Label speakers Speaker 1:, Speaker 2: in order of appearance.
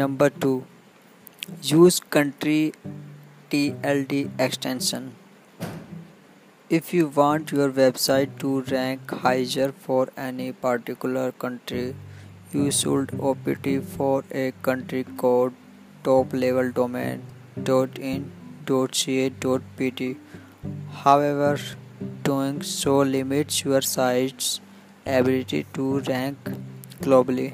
Speaker 1: Number 2 Use country TLD extension. If you want your website to rank higher for any particular country, you should opt for a country code top level domain .in .ca .pt. However, doing so limits your site's ability to rank globally.